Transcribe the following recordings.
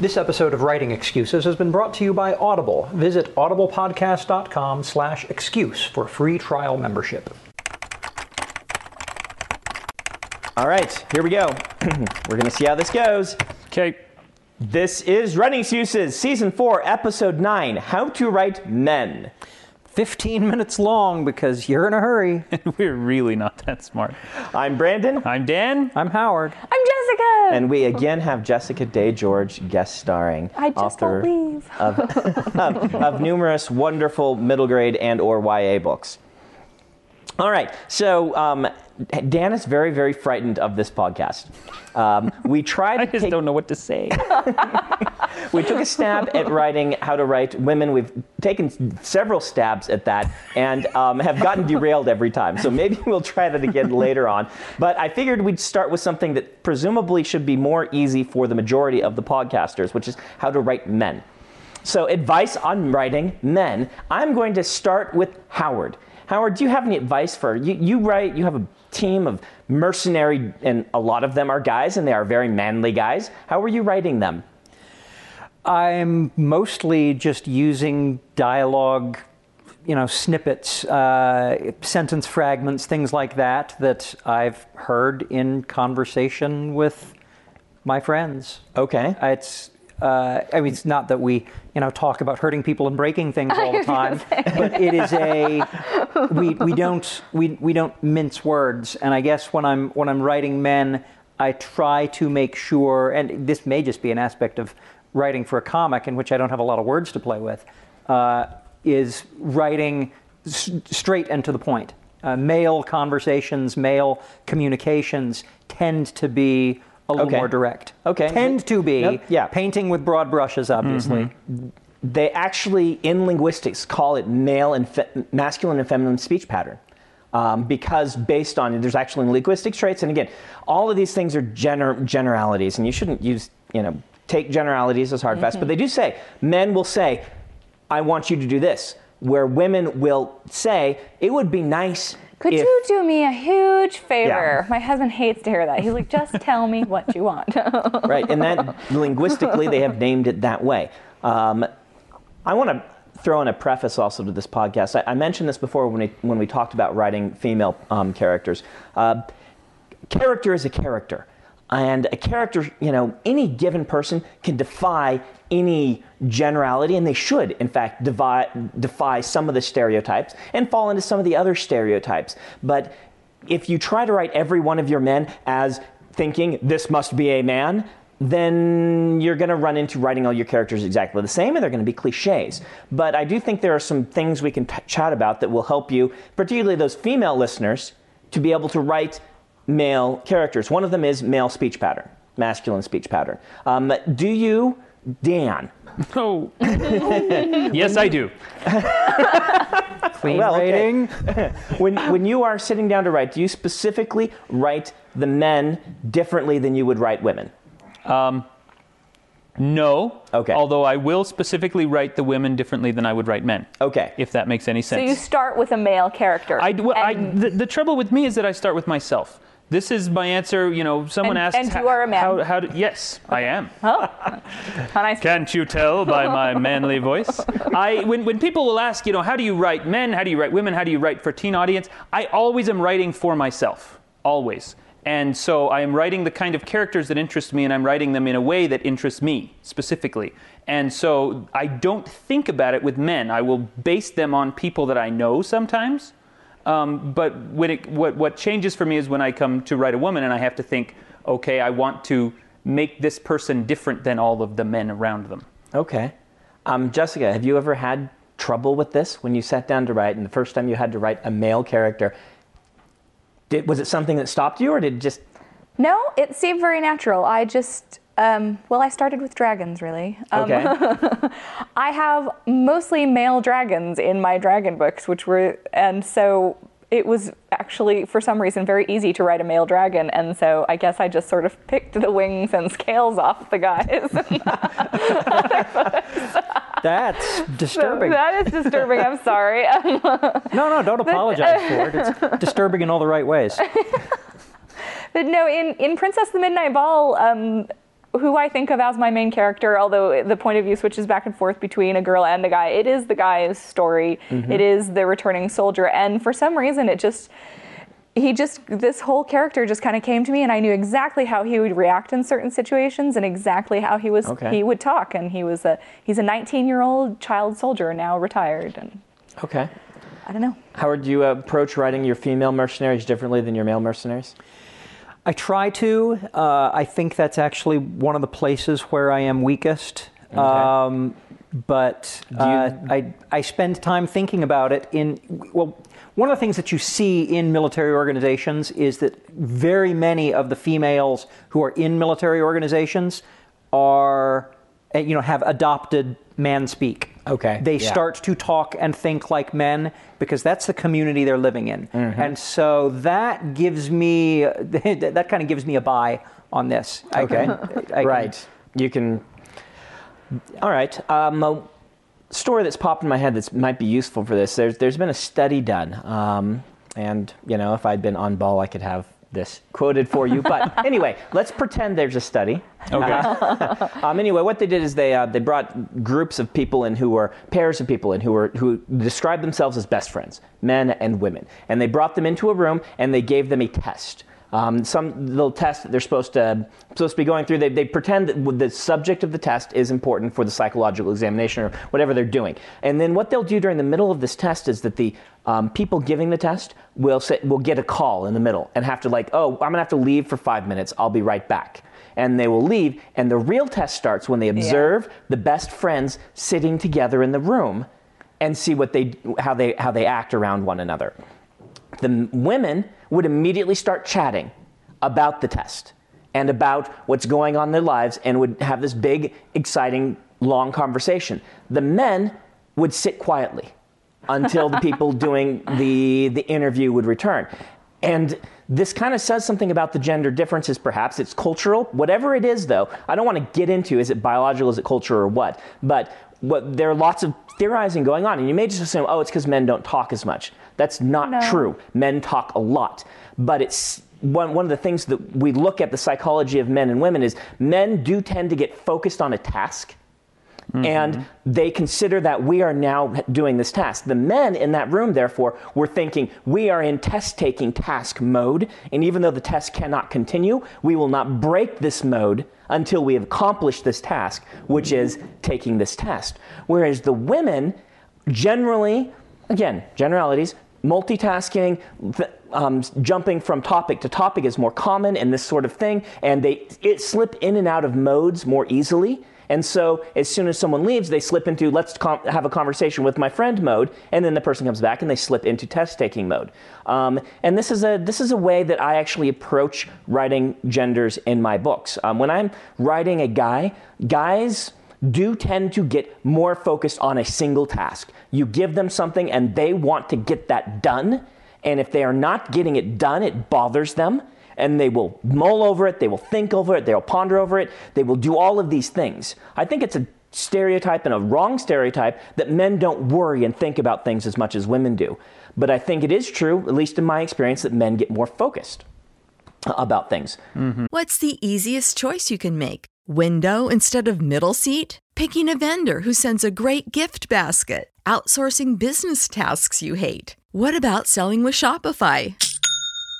This episode of Writing Excuses has been brought to you by Audible. Visit audiblepodcast.com slash excuse for free trial membership. All right, here we go. We're going to see how this goes. Okay. This is Writing Excuses, Season 4, Episode 9 How to Write Men. 15 minutes long because you're in a hurry. And We're really not that smart. I'm Brandon, I'm Dan. I'm Howard. I'm Jessica. and we again have Jessica Day George guest starring, I just author won't leave. of, of numerous wonderful middle grade and or YA books. All right, so um, Dan is very, very frightened of this podcast. Um, we tried I just take, don't know what to say. We took a stab at writing how to write women. We've taken several stabs at that and um, have gotten derailed every time. So maybe we'll try that again later on. But I figured we'd start with something that presumably should be more easy for the majority of the podcasters, which is how to write men. So, advice on writing men. I'm going to start with Howard. Howard, do you have any advice for you? You write. You have a team of mercenary, and a lot of them are guys, and they are very manly guys. How are you writing them? I'm mostly just using dialogue, you know, snippets, uh, sentence fragments, things like that, that I've heard in conversation with my friends. Okay. It's, uh, I mean, it's not that we, you know, talk about hurting people and breaking things all the time, but it is a we, we don't we, we don't mince words. And I guess when I'm when I'm writing men, I try to make sure, and this may just be an aspect of writing for a comic in which I don't have a lot of words to play with, uh, is writing s- straight and to the point. Uh, male conversations, male communications tend to be a little Okay. more direct. Okay. Tend to be. Yep, yeah. Painting with broad brushes, obviously. they actually in linguistics call it male and fe- masculine and feminine speech pattern um, because based on there's actually linguistic traits and again all of these things are gener- generalities and you shouldn't use you know take generalities as hard fast but they do say men will say i want you to do this where women will say it would be nice Could if you do me a huge favor? Yeah. My husband hates to hear that. He's like, just tell me what you want. right and that linguistically they have named it that way um, i want to throw in a preface also to this podcast i, I mentioned this before when we, when we talked about writing female um, characters uh, character is a character and a character you know any given person can defy any generality and they should in fact defy, defy some of the stereotypes and fall into some of the other stereotypes but if you try to write every one of your men as thinking this must be a man then you're going to run into writing all your characters exactly the same and they're going to be cliches. But I do think there are some things we can t- chat about that will help you, particularly those female listeners, to be able to write male characters. One of them is male speech pattern, masculine speech pattern. Um, do you, Dan? Oh. yes, I do. Clean Well, okay. When, when you are sitting down to write, do you specifically write the men differently than you would write women? No. Okay. Although I will specifically write the women differently than I would write men. Okay. If that makes any sense. so you start with a male character. I, well, I, the, the trouble with me is that I start with myself. This is my answer. You know, someone And- asks. and how- you are a man. How, how do, yes, I am. Oh, How nice. Can't you tell by my manly voice? I when, when people will ask, you know, how do you write men? How do you write women? How do you write for teen audience? I always am writing for myself, always. And so I am writing the kind of characters that interest me, and I'm writing them in a way that interests me specifically. And so I don't think about it with men. I will base them on people that I know sometimes. Um, but when it, what, what changes for me is when I come to write a woman and I have to think, okay, I want to make this person different than all of the men around them. Okay. Um, Jessica, have you ever had trouble with this when you sat down to write and the first time you had to write a male character? Did, was it something that stopped you or did it just. No, it seemed very natural. I just, um, well, I started with dragons, really. Um, Okay. I have mostly male dragons in my dragon books, which were, and so it was actually, for some reason, very easy to write a male dragon. And so I guess I just sort of picked the wings and scales off the guys. That's disturbing. that is disturbing. I'm sorry. No, no, don't apologize for it. It's disturbing in all the right ways. But no, in, in Princess the Midnight Ball, um, who I think of as my main character, although the point of view switches back and forth between a girl and a guy, it is the guy's story. Mm-hmm. It is the returning soldier. And for some reason, it just, he just, this whole character just kind of came to me, and I knew exactly how he would react in certain situations and exactly how he was, Okay. he would talk. And he was a, he's a 19 year old child soldier, now retired. And Okay. I don't know. Howard, do you approach writing your female mercenaries differently than your male mercenaries? I try to. Uh, I think that's actually one of the places where I am weakest. Um, but uh, I, I spend time thinking about it. In well, one of the things that you see in military organizations is that very many of the females who are in military organizations are, uh, you know, have adopted man speak. Okay, They yeah. start to talk and think like men because that's the community they're living in. Mm-hmm. And so that gives me that kind of gives me a buy on this. I Okay. can- I can- right. You can. All right. Um, a story that's popped in my head that might be useful for this. There's there's been a study done, um, and you know, if I'd been on ball, I could have this quoted for you. But anyway, let's pretend there's a study. Okay. Um, anyway, what they did is they uh, they brought groups of people in who were pairs of people in who were who described themselves as best friends, men and women, and they brought them into a room and they gave them a test. Um, some little test that they're supposed to supposed to be going through. They, they pretend that the subject of the test is important for the psychological examination or whatever they're doing. And then what they'll do during the middle of this test is that the um, people giving the test will say, will get a call in the middle and have to like, oh, I'm gonna have to leave for five minutes. I'll be right back and they will leave. And the real test starts when they observe the best friends sitting together in the room and see what they how they how they act around one another. The women would immediately start chatting about the test and about what's going on in their lives and would have this big, exciting, long conversation. The men would sit quietly until the people doing the, the interview would return. And this kind of says something about the gender differences, perhaps. It's cultural. Whatever it is, though, I don't want to get into is it biological, is it culture, or what. But what, there are lots of theorizing going on. And you may just assume, oh, it's because men don't talk as much. That's not No. true. Men talk a lot. But it's one, one of the things that we look at the psychology of men and women is men do tend to get focused on a task and they consider that we are now doing this task. The men in that room, therefore, were thinking, we are in test taking task mode, and even though the test cannot continue, we will not break this mode until we have accomplished this task, which is taking this test. Whereas the women generally, again, generalities, multitasking, th- um, jumping from topic to topic is more common and this sort of thing, and they it slip in and out of modes more easily. And so, as soon as someone leaves, they slip into let's com- have a conversation with my friend mode, and then the person comes back and they slip into test taking mode. Um, and this is a this is a way that I actually approach writing genders in my books. Um, when I'm writing a guy, guys do tend to get more focused on a single task. You give them something and they want to get that done. And if they are not getting it done, it bothers them. And they will mull over it, they will think over it, they'll ponder over it, they will do all of these things. I think it's a stereotype and a wrong stereotype that men don't worry and think about things as much as women do. But I think it is true, at least in my experience, that men get more focused about things. Mm-hmm. What's the easiest choice you can make? Window instead of middle seat? Picking a vendor who sends a great gift basket? Outsourcing business tasks you hate? What about selling with Shopify?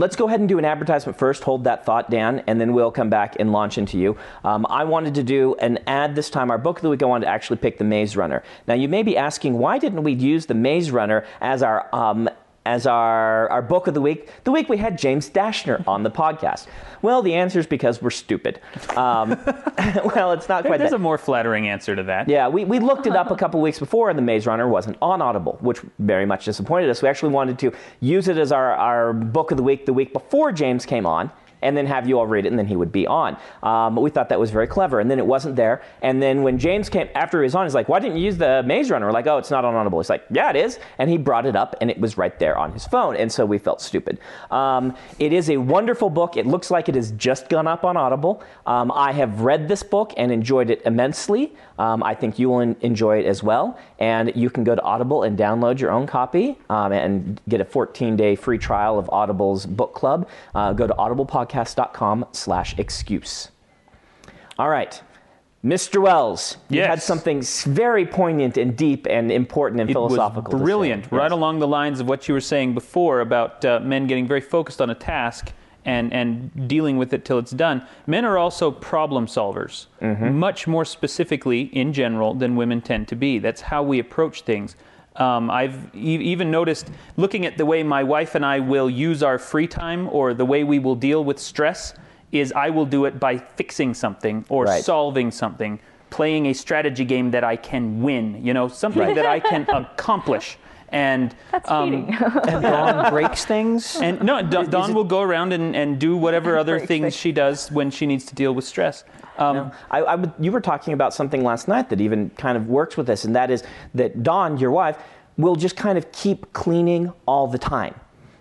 Let's go ahead and do an advertisement first. Hold that thought, Dan, and then we'll come back and launch into you. Um, I wanted to do an ad this time. Our book of the week, I wanted to actually pick The Maze Runner. Now, you may be asking, why didn't we use The Maze Runner as our um, as our, our book of the week the week we had James Dashner on the podcast? Well, the answer is because we're stupid. Um, well, it's not quite There's that. a more flattering answer to that. Yeah, we, we looked it up a couple weeks before, and The Maze Runner wasn't on Audible, which very much disappointed us. We actually wanted to use it as our, our book of the week the week before James came on. And then have you all read it, and then he would be on. Um, but we thought that was very clever. And then it wasn't there. And then when James came after he was on, he's like, "Why didn't you use the Maze Runner?" We're like, "Oh, it's not on Audible." He's like, "Yeah, it is." And he brought it up, and it was right there on his phone. And so we felt stupid. Um, it is a wonderful book. It looks like it has just gone up on Audible. Um, I have read this book and enjoyed it immensely. Um, I think you will en- enjoy it as well. And you can go to Audible and download your own copy um, and get a 14-day free trial of Audible's book club. Uh, go to audiblepodcast.com slash excuse. All right. Mr. Wells, you had something very poignant and deep and important and It was philosophical. to say. brilliant, right Yes. along the lines of what you were saying before about uh, men getting very focused on a task and, and dealing with it till it's done. Men are also problem solvers, Mm-hmm. much more specifically in general than women tend to be. That's how we approach things. Um, I've e- even noticed looking at the way my wife and I will use our free time or the way we will deal with stress is I will do it by fixing something or Right. solving something, playing a strategy game that I can win, you know, something that I can accomplish. And That's um, cheating. And Dawn breaks things. and no, Dawn, Dawn will go around and, and do whatever other things things. she does when she needs to deal with stress. Um, I, I would, you were talking about something last night that even kind of works with this, and that is that Dawn, your wife, will just kind of keep cleaning all the time.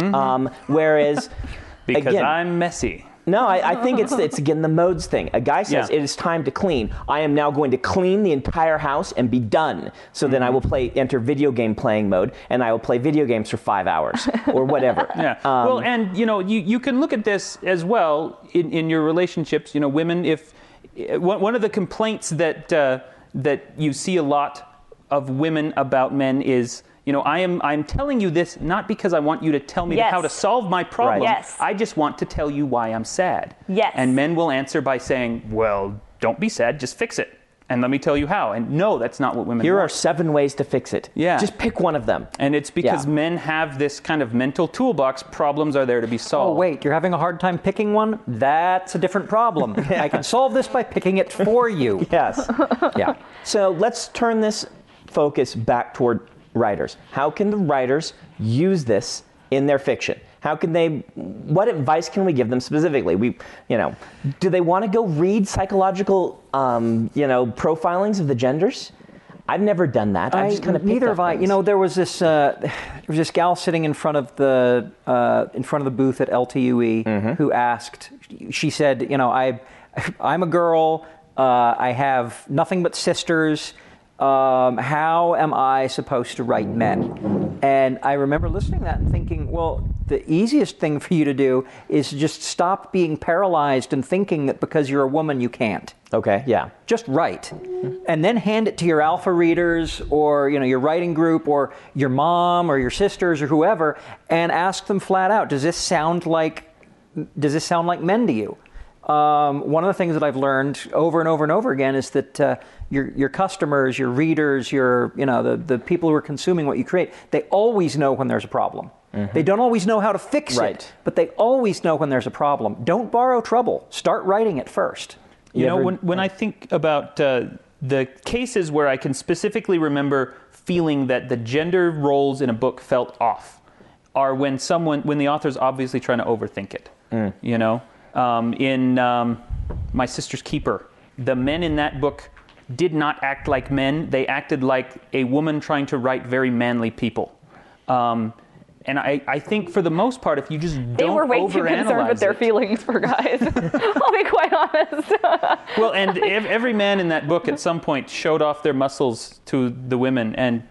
Um, whereas, because again, I'm messy. No, I, I think it's it's again the modes thing. A guy says Yeah. it is time to clean. I am now going to clean the entire house and be done. So then I Mm-hmm. will play enter video game playing mode, and I will play video games for five hours or whatever. Yeah. Um, well, and you know, you, you can look at this as well in, in your relationships. You know, women, if eh, one one of the complaints that uh, that you see a lot of women about men is, you know, I am I'm telling you this not because I want you to tell me Yes. how to solve my problem. Right. Yes. I just want to tell you why I'm sad. Yes. And men will answer by saying, "Well, don't be sad, just fix it." And let me tell you how. And no, that's not what women do. here are seven ways to fix it. Yeah. Just pick one of them. And it's because Yeah. men have this kind of mental toolbox. Problems are there to be oh, solved. Oh, wait, you're having a hard time picking one? That's a different problem. I can solve this by picking it for you. Yes. yeah. So let's turn this focus back toward writers. How can the writers use this in their fiction? How can they? What advice can we give them specifically? We, you know, do they want to go read psychological, um, you know, profilings of the genders? I've never done that. I've I- just kind of neither have I. You know, there was this uh, there was this gal sitting in front of the uh, in front of the booth at LTUE Mm-hmm. who asked. She said, "You know, I I'm a girl. Uh, I have nothing but sisters. Um, how am I supposed to write men?" And I remember listening to that and thinking, well, the easiest thing for you to do is just stop being paralyzed and thinking that because you're a woman you can't Okay. Yeah. just write and then hand it to your alpha readers or you know your writing group or your mom or your sisters or whoever and ask them flat out does this sound like does this sound like men to you um, one of the things that I've learned over and over and over again is that uh, your your customers, your readers, your you know the, the people who are consuming what you create, they always know when there's a problem. They don't always know how to fix Right. it, but they always know when there's a problem. Don't borrow trouble. Start writing it first. You, You know, ever- when, when I think about uh, the cases where I can specifically remember feeling that the gender roles in a book felt off are when someone, when the author's obviously trying to overthink it. You know, um, in um, My Sister's Keeper, the men in that book did not act like men. They acted like a woman trying to write very manly people. Um, and I, I think for the most part, if you just don't They were way too concerned with their it- feelings for guys. I'll be quite honest. well, and ev- every man in that book at some point showed off their muscles to the women, and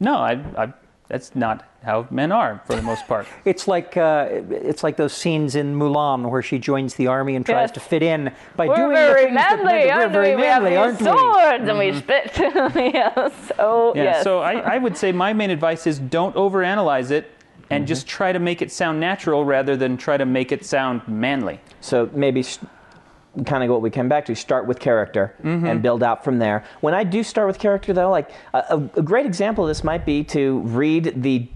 no, I, I, that's not how men are for the most part. It's like uh, it's like those scenes in Mulan where she joins the army and tries Yes. to fit in by We're doing very the things that we're aren't very we? manly, we have aren't these we? swords and we spit. yes. Oh, Yeah. yes. So I, I would say my main advice is don't overanalyze it, and Mm-hmm. just try to make it sound natural rather than try to make it sound manly. So maybe kind of what we come back to start with character mm-hmm. and build out from there. When I do start with character, though, like a, a, great example of this might be to read the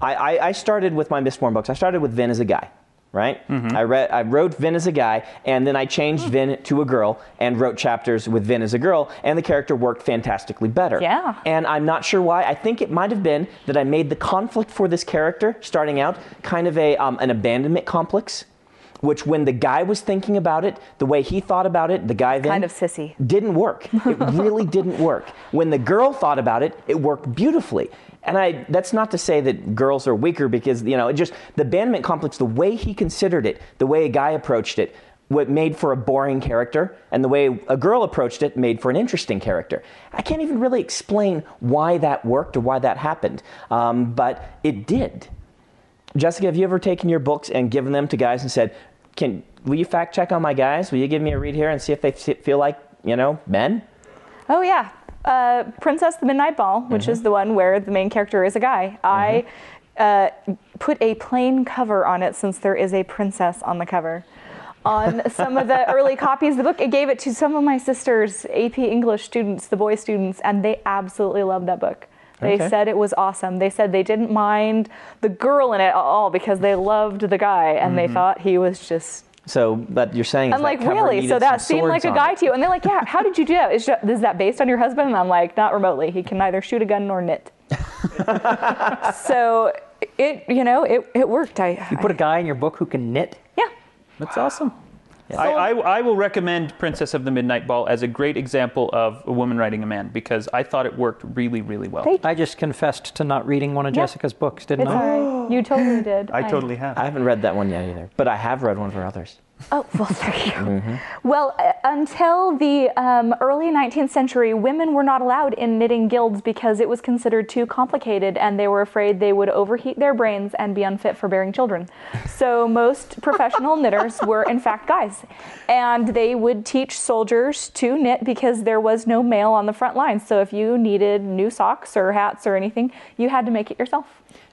I, I, I started with my Mistborn books. I started with Vin as a guy, right? Mm-hmm. I read, I wrote Vin as a guy, and then I changed hmm. Vin to a girl and wrote chapters with Vin as a girl, and the character worked fantastically better. Yeah. And I'm not sure why. I think it might have been that I made the conflict for this character starting out kind of a um, an abandonment complex. Which, when the guy was thinking about it, the way he thought about it, the guy then Kind of sissy. didn't work. It really didn't work. When the girl thought about it, it worked beautifully. And I that's not to say that girls are weaker because you know, it just the abandonment complex, the way he considered it, the way a guy approached it, what made for a boring character, and the way a girl approached it made for an interesting character. I can't even really explain why that worked or why that happened, um, but it did. Jessica, have you ever taken your books and given them to guys and said, "Can will you fact check on my guys? Will you give me a read here and see if they feel like you know men?" Oh yeah, uh, Princess the Midnight Ball, which Mm-hmm. is the one where the main character is a guy. I uh, put a plain cover on it since there is a princess on the cover. On some of the early copies of the book, I gave it to some of my sisters, AP English students, the boy students, and they absolutely loved that book. They Okay. said it was awesome. They said they didn't mind the girl in it at all because they loved the guy and Mm-hmm. they thought he was just So, but you're saying I'm like, really? So that seemed like a guy it. to you? And they're like, yeah. How did you do that? Is, is that based on your husband? And I'm like, not remotely. He can neither shoot a gun nor knit. so it, you know, it, it worked. I, You put a guy in your book who can knit. yeah. That's awesome. I, I, I will recommend Princess of the Midnight Ball as a great example of a woman writing a man because I thought it worked really, really well. Thank I just confessed to not reading one of Yeah. Jessica's books, didn't It's I? all right. You totally did. I totally have. I haven't read that one yet either, but I have read one of her others. Oh, well, there you go. Well, uh, until the um, early 19th century, women were not allowed in knitting guilds because it was considered too complicated and they were afraid they would overheat their brains and be unfit for bearing children. So, most professional knitters were, in fact, guys. And they would teach soldiers to knit because there was no male on the front lines. So, if you needed new socks or hats or anything, you had to make it yourself.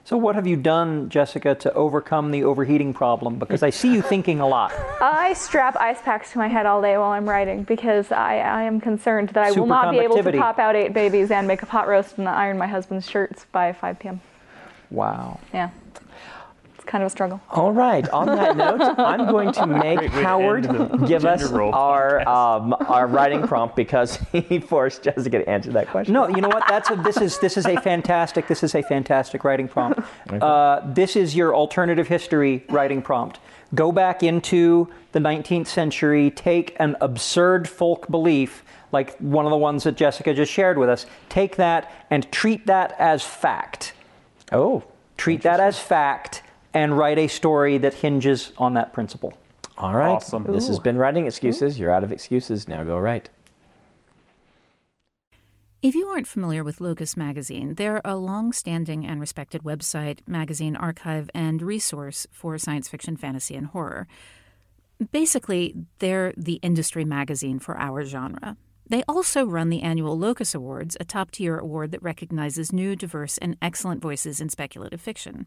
So, what have you done, Jessica, to overcome the overheating problem? Because I see you thinking a lot. I strap ice packs to my head all day while I'm writing because I, I am concerned that I will not be able to pop out eight babies and make a pot roast and iron my husband's shirts by 5 p.m. Wow. Yeah. It's kind of a struggle. All right. On that note, I'm going to make Great way to Howard give us our um, our writing prompt because he forced Jessica to answer that question. No, you know what? That's a, this is this is a fantastic this is a fantastic writing prompt. Uh, this is your alternative history writing prompt. Go back into the 19th century, take an absurd folk belief like one of the ones that Jessica just shared with us. Take that and treat that as fact. Oh. Treat that as fact and write a story that hinges on that principle. All right. Awesome. This has been writing excuses. You're out of excuses. Now go write. If you aren't familiar with Locus Magazine, they're a long standing and respected website, magazine archive, and resource for science fiction, fantasy, and horror. Basically, they're the industry magazine for our genre. They also run the annual Locus Awards, a top tier award that recognizes new, diverse, and excellent voices in speculative fiction.